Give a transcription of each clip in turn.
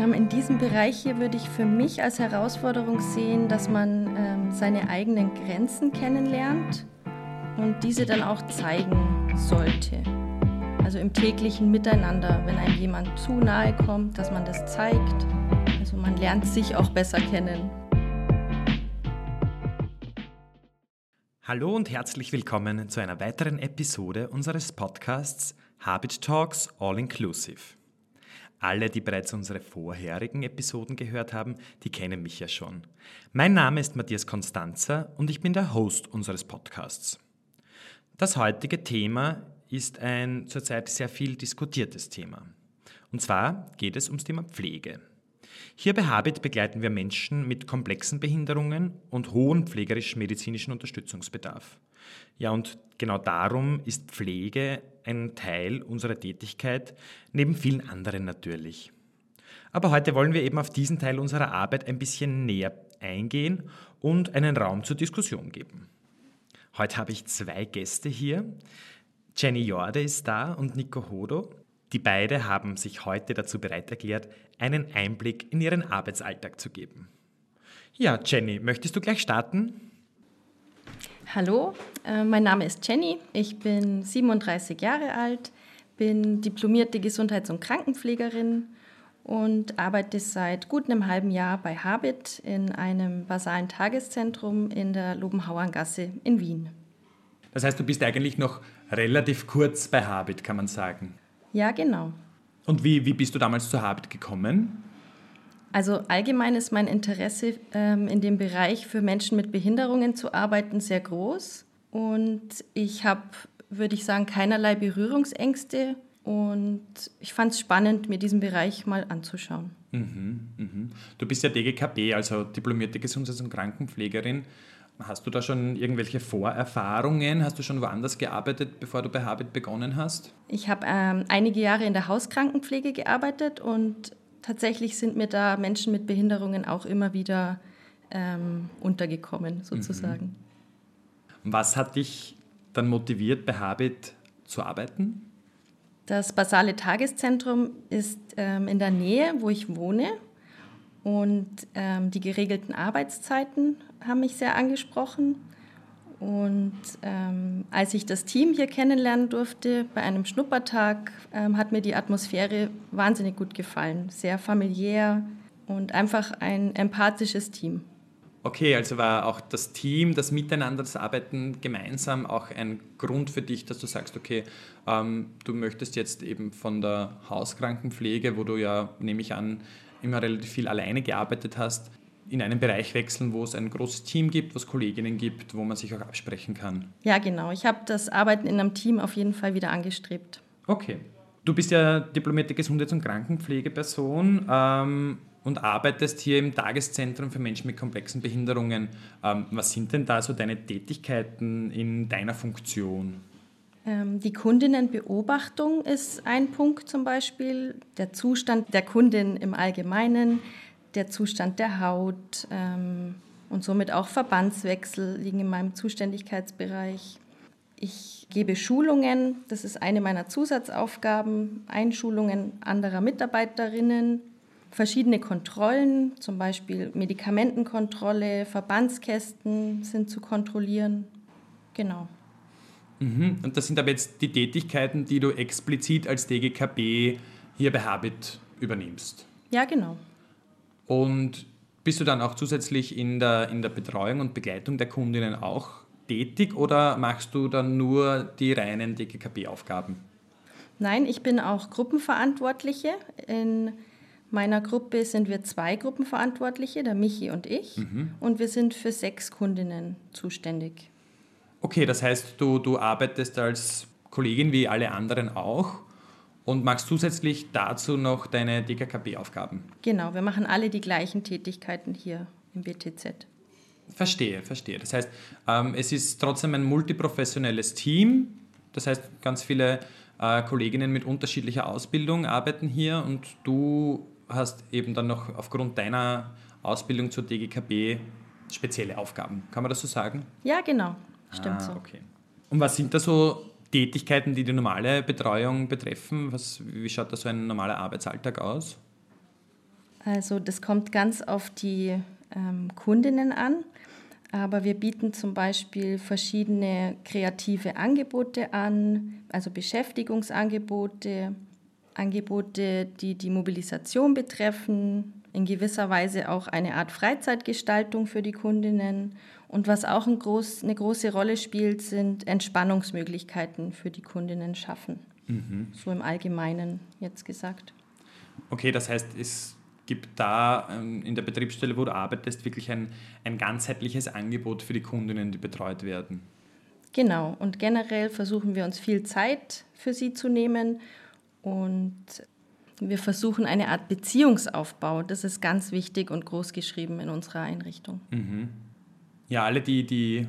In diesem Bereich hier würde ich für mich als Herausforderung sehen, dass man ähm, seine eigenen Grenzen kennenlernt und diese dann auch zeigen sollte. Also im täglichen Miteinander, wenn einem jemand zu nahe kommt, dass man das zeigt. Also man lernt sich auch besser kennen. Hallo und herzlich willkommen zu einer weiteren Episode unseres Podcasts Habit Talks All Inclusive. Alle, die bereits unsere vorherigen Episoden gehört haben, die kennen mich ja schon. Mein Name ist Matthias Konstanzer und ich bin der Host unseres Podcasts. Das heutige Thema ist ein zurzeit sehr viel diskutiertes Thema. Und zwar geht es ums Thema Pflege. Hier bei Habit begleiten wir Menschen mit komplexen Behinderungen und hohen pflegerisch-medizinischen Unterstützungsbedarf. Ja, und genau darum ist Pflege ein Teil unserer Tätigkeit, neben vielen anderen natürlich. Aber heute wollen wir eben auf diesen Teil unserer Arbeit ein bisschen näher eingehen und einen Raum zur Diskussion geben. Heute habe ich zwei Gäste hier. Jenny Jorde ist da und Nico Hodo. Die beide haben sich heute dazu bereit erklärt, einen Einblick in ihren Arbeitsalltag zu geben. Ja, Jenny, möchtest du gleich starten? Hallo, äh, mein Name ist Jenny. Ich bin 37 Jahre alt, bin diplomierte Gesundheits- und Krankenpflegerin und arbeite seit gut einem halben Jahr bei Habit in einem basalen Tageszentrum in der Lobenhauerngasse in Wien. Das heißt, du bist eigentlich noch relativ kurz bei Habit, kann man sagen. Ja, genau. Und wie, wie bist du damals zu Habit gekommen? Also allgemein ist mein Interesse ähm, in dem Bereich für Menschen mit Behinderungen zu arbeiten sehr groß. Und ich habe, würde ich sagen, keinerlei Berührungsängste. Und ich fand es spannend, mir diesen Bereich mal anzuschauen. Mhm, mhm. Du bist ja DGKB, also diplomierte Gesundheits- und Krankenpflegerin. Hast du da schon irgendwelche Vorerfahrungen? Hast du schon woanders gearbeitet, bevor du bei Habit begonnen hast? Ich habe ähm, einige Jahre in der Hauskrankenpflege gearbeitet und tatsächlich sind mir da Menschen mit Behinderungen auch immer wieder ähm, untergekommen, sozusagen. Mhm. Was hat dich dann motiviert, bei Habit zu arbeiten? Das basale Tageszentrum ist ähm, in der Nähe, wo ich wohne. Und ähm, die geregelten Arbeitszeiten haben mich sehr angesprochen. Und ähm, als ich das Team hier kennenlernen durfte bei einem Schnuppertag, ähm, hat mir die Atmosphäre wahnsinnig gut gefallen. Sehr familiär und einfach ein empathisches Team. Okay, also war auch das Team, das Miteinander, das Arbeiten gemeinsam auch ein Grund für dich, dass du sagst, okay, ähm, du möchtest jetzt eben von der Hauskrankenpflege, wo du ja, nehme ich an, immer relativ viel alleine gearbeitet hast, in einen Bereich wechseln, wo es ein großes Team gibt, wo es Kolleginnen gibt, wo man sich auch absprechen kann. Ja, genau. Ich habe das Arbeiten in einem Team auf jeden Fall wieder angestrebt. Okay. Du bist ja diplomierte Gesundheits- und Krankenpflegeperson ähm, und arbeitest hier im Tageszentrum für Menschen mit komplexen Behinderungen. Ähm, was sind denn da so deine Tätigkeiten in deiner Funktion? Ähm, die Kundinnenbeobachtung ist ein Punkt zum Beispiel, der Zustand der Kundin im Allgemeinen, der Zustand der Haut ähm, und somit auch Verbandswechsel liegen in meinem Zuständigkeitsbereich. Ich gebe Schulungen, das ist eine meiner Zusatzaufgaben, Einschulungen anderer Mitarbeiterinnen, verschiedene Kontrollen, zum Beispiel Medikamentenkontrolle, Verbandskästen sind zu kontrollieren. Genau. Mhm. Und das sind aber jetzt die Tätigkeiten, die du explizit als DGKB hier bei Habit übernimmst. Ja, genau. Und bist du dann auch zusätzlich in der, in der Betreuung und Begleitung der Kundinnen auch tätig oder machst du dann nur die reinen DGKB-Aufgaben? Nein, ich bin auch Gruppenverantwortliche. In meiner Gruppe sind wir zwei Gruppenverantwortliche, der Michi und ich. Mhm. Und wir sind für sechs Kundinnen zuständig. Okay, das heißt, du, du arbeitest als Kollegin wie alle anderen auch und machst zusätzlich dazu noch deine DKKB-Aufgaben. Genau, wir machen alle die gleichen Tätigkeiten hier im BTZ. Verstehe, verstehe. Das heißt, ähm, es ist trotzdem ein multiprofessionelles Team. Das heißt, ganz viele äh, Kolleginnen mit unterschiedlicher Ausbildung arbeiten hier und du hast eben dann noch aufgrund deiner Ausbildung zur DGKB spezielle Aufgaben. Kann man das so sagen? Ja, genau. Stimmt ah, so. Okay. Und was sind da so Tätigkeiten, die die normale Betreuung betreffen? Was, wie schaut da so ein normaler Arbeitsalltag aus? Also das kommt ganz auf die ähm, Kundinnen an. Aber wir bieten zum Beispiel verschiedene kreative Angebote an, also Beschäftigungsangebote, Angebote, die die Mobilisation betreffen, in gewisser Weise auch eine Art Freizeitgestaltung für die Kundinnen. Und was auch ein groß, eine große Rolle spielt, sind Entspannungsmöglichkeiten für die Kundinnen schaffen. Mhm. So im Allgemeinen jetzt gesagt. Okay, das heißt, es gibt da ähm, in der Betriebsstelle, wo du arbeitest, wirklich ein, ein ganzheitliches Angebot für die Kundinnen, die betreut werden. Genau, und generell versuchen wir uns viel Zeit für sie zu nehmen und wir versuchen eine Art Beziehungsaufbau. Das ist ganz wichtig und groß geschrieben in unserer Einrichtung. Mhm. Ja, alle, die, die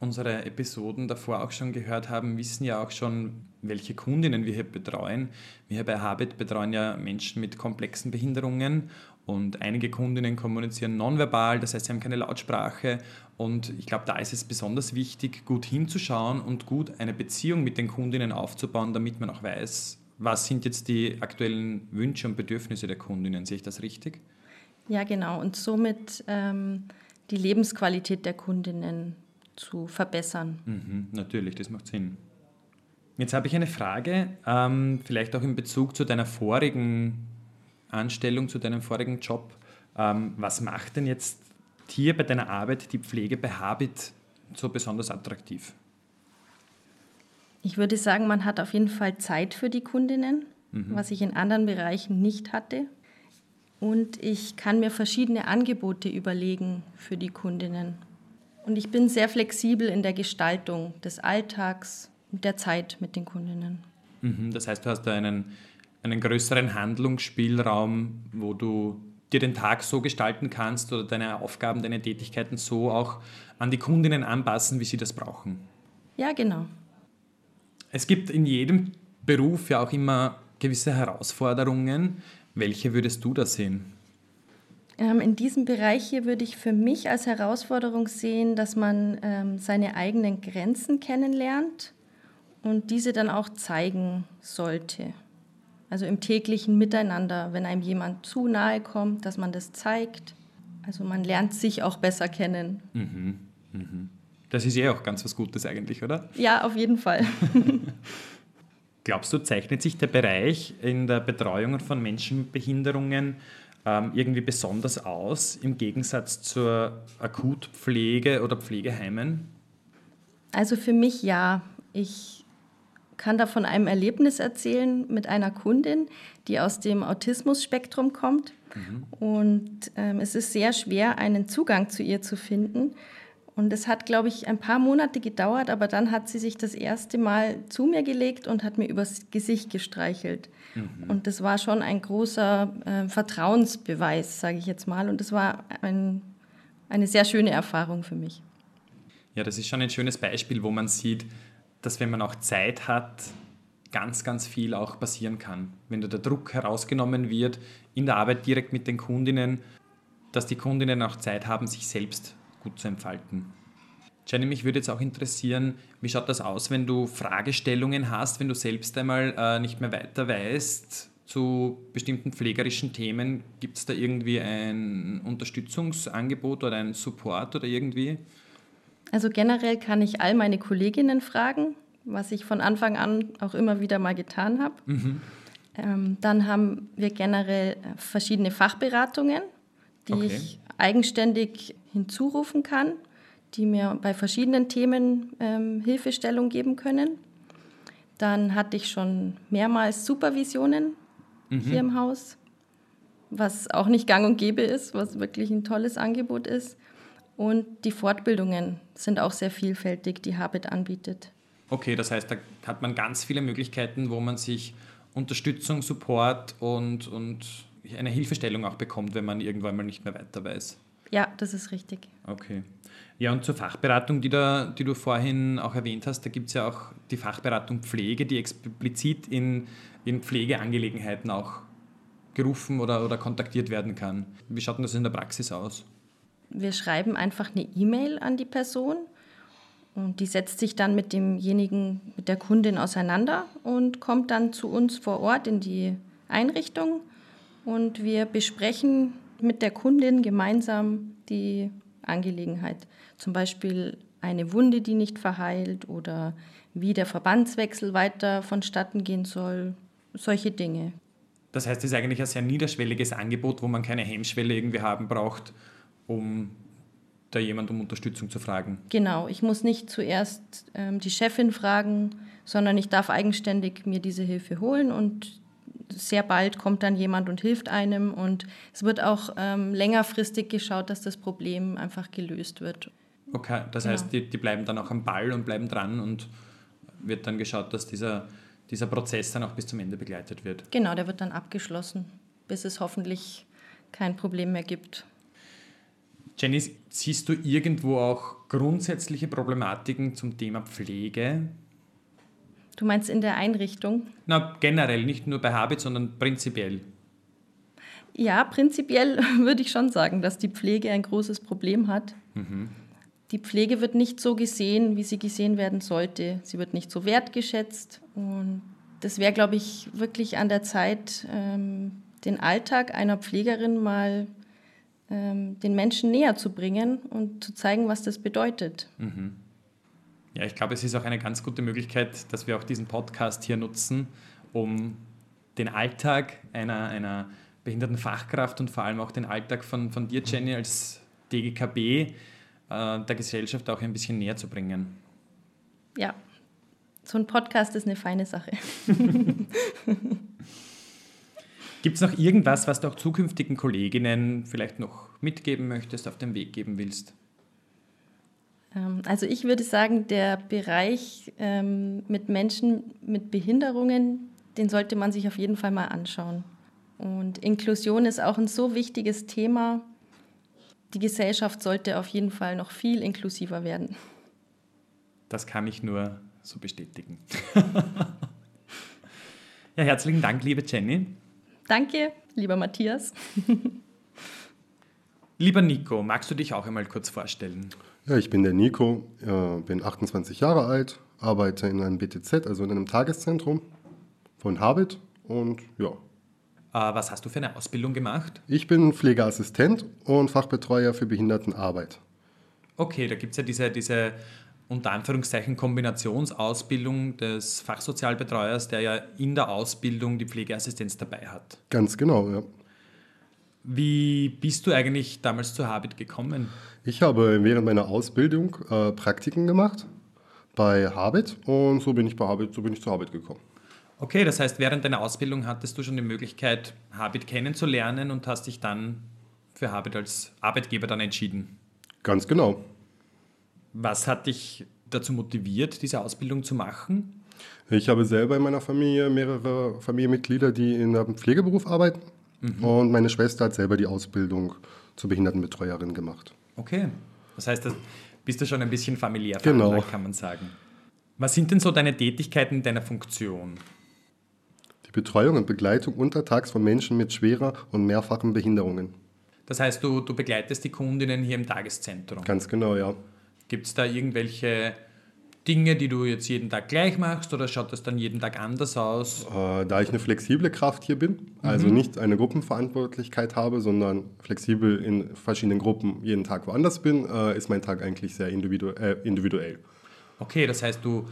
unsere Episoden davor auch schon gehört haben, wissen ja auch schon, welche Kundinnen wir hier betreuen. Wir hier bei Habit betreuen ja Menschen mit komplexen Behinderungen und einige Kundinnen kommunizieren nonverbal, das heißt, sie haben keine Lautsprache. Und ich glaube, da ist es besonders wichtig, gut hinzuschauen und gut eine Beziehung mit den Kundinnen aufzubauen, damit man auch weiß, was sind jetzt die aktuellen Wünsche und Bedürfnisse der Kundinnen. Sehe ich das richtig? Ja, genau. Und somit ähm, die Lebensqualität der Kundinnen zu verbessern. Mhm, natürlich, das macht Sinn. Jetzt habe ich eine Frage, ähm, vielleicht auch in Bezug zu deiner vorigen Anstellung, zu deinem vorigen Job. Ähm, was macht denn jetzt hier bei deiner Arbeit die Pflege bei Habit so besonders attraktiv? Ich würde sagen, man hat auf jeden Fall Zeit für die Kundinnen, mhm. was ich in anderen Bereichen nicht hatte. Und ich kann mir verschiedene Angebote überlegen für die Kundinnen. Und ich bin sehr flexibel in der Gestaltung des Alltags und der Zeit mit den Kundinnen. Mhm, das heißt, du hast da einen, einen größeren Handlungsspielraum, wo du dir den Tag so gestalten kannst oder deine Aufgaben, deine Tätigkeiten so auch an die Kundinnen anpassen, wie sie das brauchen. Ja, genau. Es gibt in jedem Beruf ja auch immer gewisse Herausforderungen. Welche würdest du da sehen? Ähm, in diesem Bereich hier würde ich für mich als Herausforderung sehen, dass man ähm, seine eigenen Grenzen kennenlernt und diese dann auch zeigen sollte. Also im täglichen Miteinander, wenn einem jemand zu nahe kommt, dass man das zeigt. Also man lernt sich auch besser kennen. Mhm, mhm. Das ist ja auch ganz was Gutes eigentlich, oder? Ja, auf jeden Fall. Glaubst du, zeichnet sich der Bereich in der Betreuung von Menschen mit Behinderungen ähm, irgendwie besonders aus im Gegensatz zur Akutpflege oder Pflegeheimen? Also für mich ja. Ich kann da von einem Erlebnis erzählen mit einer Kundin, die aus dem Autismus-Spektrum kommt. Mhm. Und ähm, es ist sehr schwer, einen Zugang zu ihr zu finden. Und es hat, glaube ich, ein paar Monate gedauert, aber dann hat sie sich das erste Mal zu mir gelegt und hat mir übers Gesicht gestreichelt. Mhm. Und das war schon ein großer äh, Vertrauensbeweis, sage ich jetzt mal. Und das war ein, eine sehr schöne Erfahrung für mich. Ja, das ist schon ein schönes Beispiel, wo man sieht, dass wenn man auch Zeit hat, ganz, ganz viel auch passieren kann. Wenn da der Druck herausgenommen wird in der Arbeit direkt mit den Kundinnen, dass die Kundinnen auch Zeit haben, sich selbst gut zu entfalten. Jenny, mich würde jetzt auch interessieren, wie schaut das aus, wenn du Fragestellungen hast, wenn du selbst einmal äh, nicht mehr weiter weißt zu bestimmten pflegerischen Themen? Gibt es da irgendwie ein Unterstützungsangebot oder einen Support oder irgendwie? Also generell kann ich all meine Kolleginnen fragen, was ich von Anfang an auch immer wieder mal getan habe. Mhm. Ähm, dann haben wir generell äh, verschiedene Fachberatungen, die okay. ich eigenständig hinzurufen kann, die mir bei verschiedenen Themen ähm, Hilfestellung geben können. Dann hatte ich schon mehrmals Supervisionen mhm. hier im Haus, was auch nicht gang und gäbe ist, was wirklich ein tolles Angebot ist. Und die Fortbildungen sind auch sehr vielfältig, die Habit anbietet. Okay, das heißt, da hat man ganz viele Möglichkeiten, wo man sich Unterstützung, Support und, und eine Hilfestellung auch bekommt, wenn man irgendwann mal nicht mehr weiter weiß. Ja, das ist richtig. Okay. Ja, und zur Fachberatung, die, da, die du vorhin auch erwähnt hast, da gibt es ja auch die Fachberatung Pflege, die explizit in, in Pflegeangelegenheiten auch gerufen oder, oder kontaktiert werden kann. Wie schaut denn das in der Praxis aus? Wir schreiben einfach eine E-Mail an die Person und die setzt sich dann mit demjenigen, mit der Kundin auseinander und kommt dann zu uns vor Ort in die Einrichtung und wir besprechen mit der Kundin gemeinsam die Angelegenheit. Zum Beispiel eine Wunde, die nicht verheilt oder wie der Verbandswechsel weiter vonstatten gehen soll, solche Dinge. Das heißt, es ist eigentlich ein sehr niederschwelliges Angebot, wo man keine Hemmschwelle irgendwie haben braucht, um da jemand um Unterstützung zu fragen. Genau, ich muss nicht zuerst ähm, die Chefin fragen, sondern ich darf eigenständig mir diese Hilfe holen und sehr bald kommt dann jemand und hilft einem und es wird auch ähm, längerfristig geschaut, dass das Problem einfach gelöst wird. Okay, das heißt, die, die bleiben dann auch am Ball und bleiben dran und wird dann geschaut, dass dieser, dieser Prozess dann auch bis zum Ende begleitet wird. Genau, der wird dann abgeschlossen, bis es hoffentlich kein Problem mehr gibt. Jenny, siehst du irgendwo auch grundsätzliche Problematiken zum Thema Pflege? Du meinst in der Einrichtung? Na, generell, nicht nur bei Habit, sondern prinzipiell. Ja, prinzipiell würde ich schon sagen, dass die Pflege ein großes Problem hat. Mhm. Die Pflege wird nicht so gesehen, wie sie gesehen werden sollte. Sie wird nicht so wertgeschätzt. Und das wäre, glaube ich, wirklich an der Zeit, ähm, den Alltag einer Pflegerin mal ähm, den Menschen näher zu bringen und zu zeigen, was das bedeutet. Mhm. Ja, ich glaube, es ist auch eine ganz gute Möglichkeit, dass wir auch diesen Podcast hier nutzen, um den Alltag einer, einer behinderten Fachkraft und vor allem auch den Alltag von, von dir, Jenny, als DGKB äh, der Gesellschaft auch ein bisschen näher zu bringen. Ja, so ein Podcast ist eine feine Sache. Gibt es noch irgendwas, was du auch zukünftigen Kolleginnen vielleicht noch mitgeben möchtest, auf den Weg geben willst? Ähm, also ich würde sagen, der Bereich ähm, mit Menschen mit Behinderungen, den sollte man sich auf jeden Fall mal anschauen. Und Inklusion ist auch ein so wichtiges Thema. Die Gesellschaft sollte auf jeden Fall noch viel inklusiver werden. Das kann ich nur so bestätigen. ja, herzlichen Dank, liebe Jenny. Danke, lieber Matthias. lieber Nico, magst du dich auch einmal kurz vorstellen? Ja, ich bin der Nico, äh, bin 28 Jahre alt, arbeite in einem BTZ, also in einem Tageszentrum von Habit und ja. Äh, was hast du für eine Ausbildung gemacht? Ich bin Pflegeassistent und Fachbetreuer für Behindertenarbeit. Okay, da gibt es ja diese, diese unter Anführungszeichen Kombinationsausbildung des Fachsozialbetreuers, der ja in der Ausbildung die Pflegeassistenz dabei hat. Ganz genau, ja. Wie bist du eigentlich damals zur Habit gekommen? Ich habe während meiner Ausbildung äh, Praktiken gemacht bei Habit und so bin ich bei Habit, so bin ich zur Habit gekommen. Okay, das heißt, während deiner Ausbildung hattest du schon die Möglichkeit, Habit kennenzulernen und hast dich dann für Habit als Arbeitgeber dann entschieden. Ganz genau. Was hat dich dazu motiviert, diese Ausbildung zu machen? Ich habe selber in meiner Familie mehrere Familienmitglieder, die in einem Pflegeberuf arbeiten. Mhm. Und meine Schwester hat selber die Ausbildung zur Behindertenbetreuerin gemacht. Okay. Das heißt, das bist du schon ein bisschen familiär genau. kann man sagen. Was sind denn so deine Tätigkeiten in deiner Funktion? Die Betreuung und Begleitung untertags von Menschen mit schwerer und mehrfachen Behinderungen. Das heißt, du, du begleitest die Kundinnen hier im Tageszentrum? Ganz genau, ja. Gibt es da irgendwelche Dinge, die du jetzt jeden Tag gleich machst oder schaut das dann jeden Tag anders aus? Äh, da ich eine flexible Kraft hier bin, also mhm. nicht eine Gruppenverantwortlichkeit habe, sondern flexibel in verschiedenen Gruppen jeden Tag woanders bin, äh, ist mein Tag eigentlich sehr individu äh, individuell. Okay, das heißt, du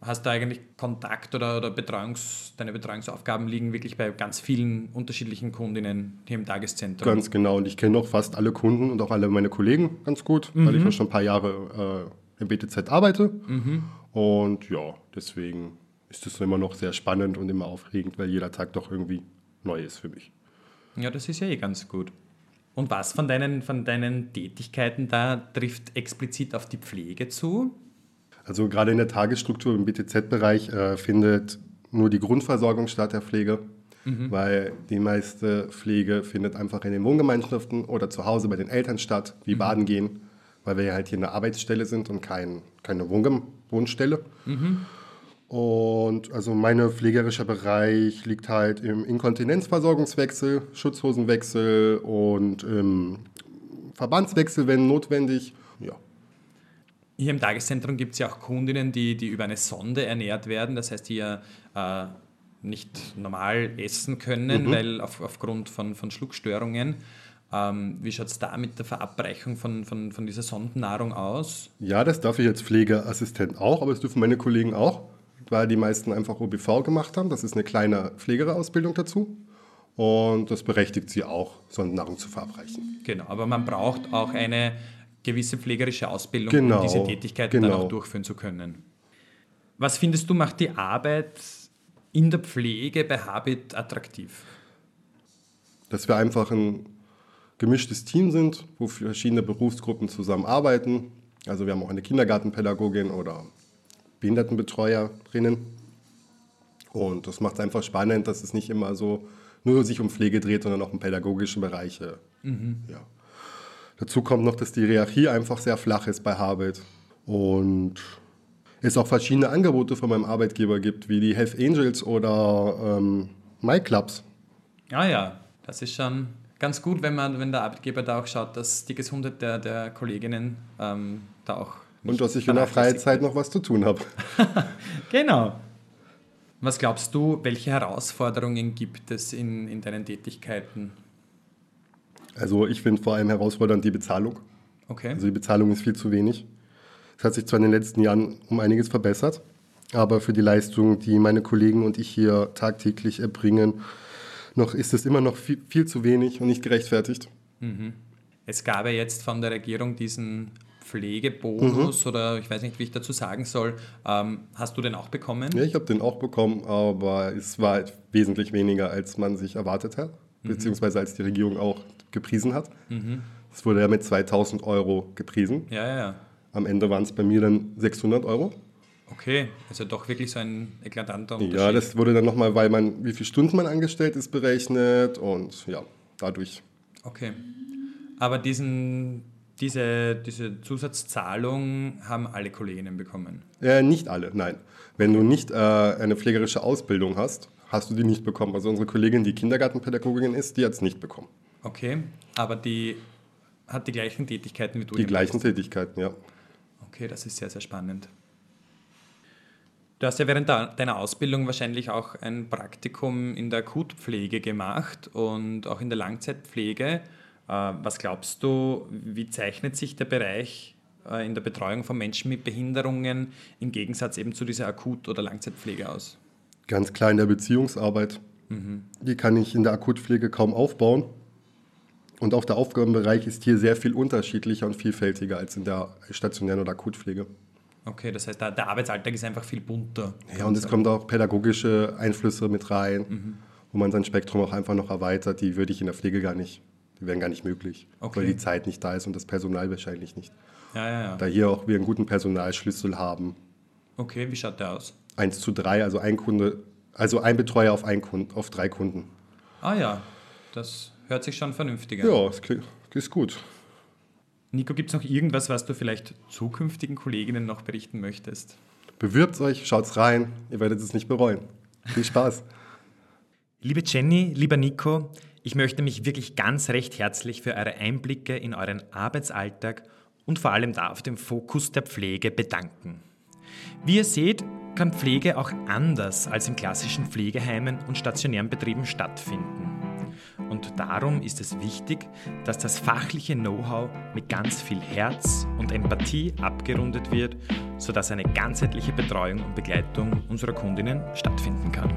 hast da eigentlich Kontakt oder, oder Betreuungs, deine Betreuungsaufgaben liegen wirklich bei ganz vielen unterschiedlichen Kundinnen hier im Tageszentrum. Ganz genau, und ich kenne auch fast alle Kunden und auch alle meine Kollegen ganz gut, mhm. weil ich auch schon ein paar Jahre äh, im BTZ arbeite. Mhm. Und ja, deswegen ist es immer noch sehr spannend und immer aufregend, weil jeder Tag doch irgendwie neu ist für mich. Ja, das ist ja eh ganz gut. Und was von deinen, von deinen Tätigkeiten da trifft explizit auf die Pflege zu? Also gerade in der Tagesstruktur im BTZ-Bereich äh, findet nur die Grundversorgung statt der Pflege, mhm. weil die meiste Pflege findet einfach in den Wohngemeinschaften oder zu Hause bei den Eltern statt, wie mhm. Baden gehen weil wir ja halt hier eine Arbeitsstelle sind und kein, keine Wohnstelle. Mhm. Und also mein pflegerischer Bereich liegt halt im Inkontinenzversorgungswechsel, Schutzhosenwechsel und im Verbandswechsel, wenn notwendig. Ja. Hier im Tageszentrum gibt es ja auch Kundinnen, die, die über eine Sonde ernährt werden. Das heißt, die ja äh, nicht normal essen können, mhm. weil auf, aufgrund von, von Schluckstörungen. Ähm, wie schaut es da mit der Verabreichung von, von, von dieser Sondennahrung aus? Ja, das darf ich als Pflegeassistent auch, aber das dürfen meine Kollegen auch, weil die meisten einfach OBV gemacht haben. Das ist eine kleine Pflegeausbildung dazu. Und das berechtigt sie auch, Sondennahrung zu verabreichen. Genau, aber man braucht auch eine gewisse pflegerische Ausbildung, genau, um diese Tätigkeiten genau. dann auch durchführen zu können. Was findest du, macht die Arbeit in der Pflege bei Habit attraktiv? Dass wir einfach ein gemischtes Team sind, wo verschiedene Berufsgruppen zusammenarbeiten. Also wir haben auch eine Kindergartenpädagogin oder Behindertenbetreuerinnen. Und das macht es einfach spannend, dass es nicht immer so nur sich um Pflege dreht, sondern auch um pädagogische Bereiche. Mhm. Ja. Dazu kommt noch, dass die Hierarchie einfach sehr flach ist bei Habit. Und es auch verschiedene Angebote von meinem Arbeitgeber gibt, wie die Health Angels oder ähm, MyClubs. Ah ja, das ist schon ganz gut, wenn, man, wenn der Arbeitgeber da auch schaut, dass die Gesundheit der, der Kolleginnen ähm, da auch. Und dass ich in der Freizeit noch was zu tun habe. genau. Was glaubst du, welche Herausforderungen gibt es in, in deinen Tätigkeiten? Also ich finde vor allem herausfordernd die Bezahlung. Okay. Also die Bezahlung ist viel zu wenig. Es hat sich zwar in den letzten Jahren um einiges verbessert, aber für die Leistung, die meine Kollegen und ich hier tagtäglich erbringen, noch ist es immer noch viel, viel zu wenig und nicht gerechtfertigt. Mhm. Es gab ja jetzt von der Regierung diesen Pflegebonus mhm. oder ich weiß nicht, wie ich dazu sagen soll. Ähm, hast du den auch bekommen? Ja, ich habe den auch bekommen, aber es war wesentlich weniger, als man sich erwartet hat, mhm. beziehungsweise als die Regierung auch gepriesen hat. Mhm. Es wurde ja mit 2000 Euro gepriesen. Ja, ja, ja. Am Ende waren es bei mir dann 600 Euro. Okay, also doch wirklich so ein eklatanter Unterschied. Ja, das wurde dann nochmal, weil man, wie viele Stunden man angestellt ist, berechnet und ja, dadurch. Okay. Aber diesen, diese, diese Zusatzzahlung haben alle Kolleginnen bekommen? Äh, nicht alle, nein. Wenn du nicht äh, eine pflegerische Ausbildung hast, hast du die nicht bekommen. Also unsere Kollegin, die Kindergartenpädagogin ist, die hat es nicht bekommen. Okay, aber die hat die gleichen Tätigkeiten wie du? Die gleichen Tätigkeiten, ja. Okay, das ist sehr, sehr spannend. Du hast ja während deiner Ausbildung wahrscheinlich auch ein Praktikum in der Akutpflege gemacht und auch in der Langzeitpflege. Äh, was glaubst du, wie zeichnet sich der Bereich äh, in der Betreuung von Menschen mit Behinderungen im Gegensatz eben zu dieser Akut- oder Langzeitpflege aus? Ganz klar in der Beziehungsarbeit. Mhm. Die kann ich in der Akutpflege kaum aufbauen. Und auch der Aufgabenbereich ist hier sehr viel unterschiedlicher und vielfältiger als in der stationären oder Akutpflege. Okay, das heißt, der, der Arbeitsalltag ist einfach viel bunter. Ja, und es kommen auch pädagogische Einflüsse mit rein, mhm. wo man sein Spektrum auch einfach noch erweitert. Die würde ich in der Pflege gar nicht die wären gar nicht möglich, okay. weil die Zeit nicht da ist und das Personal wahrscheinlich nicht. Ja, ja, ja. Da hier auch wir einen guten Personalschlüssel haben. Okay, wie schaut der aus? 1 zu 3, also ein Kunde, also ein Betreuer auf, ein Kunden, auf drei Kunden. Ah ja, das hört sich schon vernünftig an. Ja, das ist gut. Nico, gibt es noch irgendwas, was du vielleicht zukünftigen Kolleginnen noch berichten möchtest? Bewirbt euch, schaut's rein, ihr werdet es nicht bereuen. Viel Spaß. Liebe Jenny, lieber Nico, ich möchte mich wirklich ganz recht herzlich für eure Einblicke in euren Arbeitsalltag und vor allem da auf dem Fokus der Pflege bedanken. Wie ihr seht, kann Pflege auch anders als in klassischen Pflegeheimen und stationären Betrieben stattfinden. Und darum ist es wichtig, dass das fachliche Know-how mit ganz viel Herz und Empathie abgerundet wird, sodass eine ganzheitliche Betreuung und Begleitung unserer Kundinnen stattfinden kann.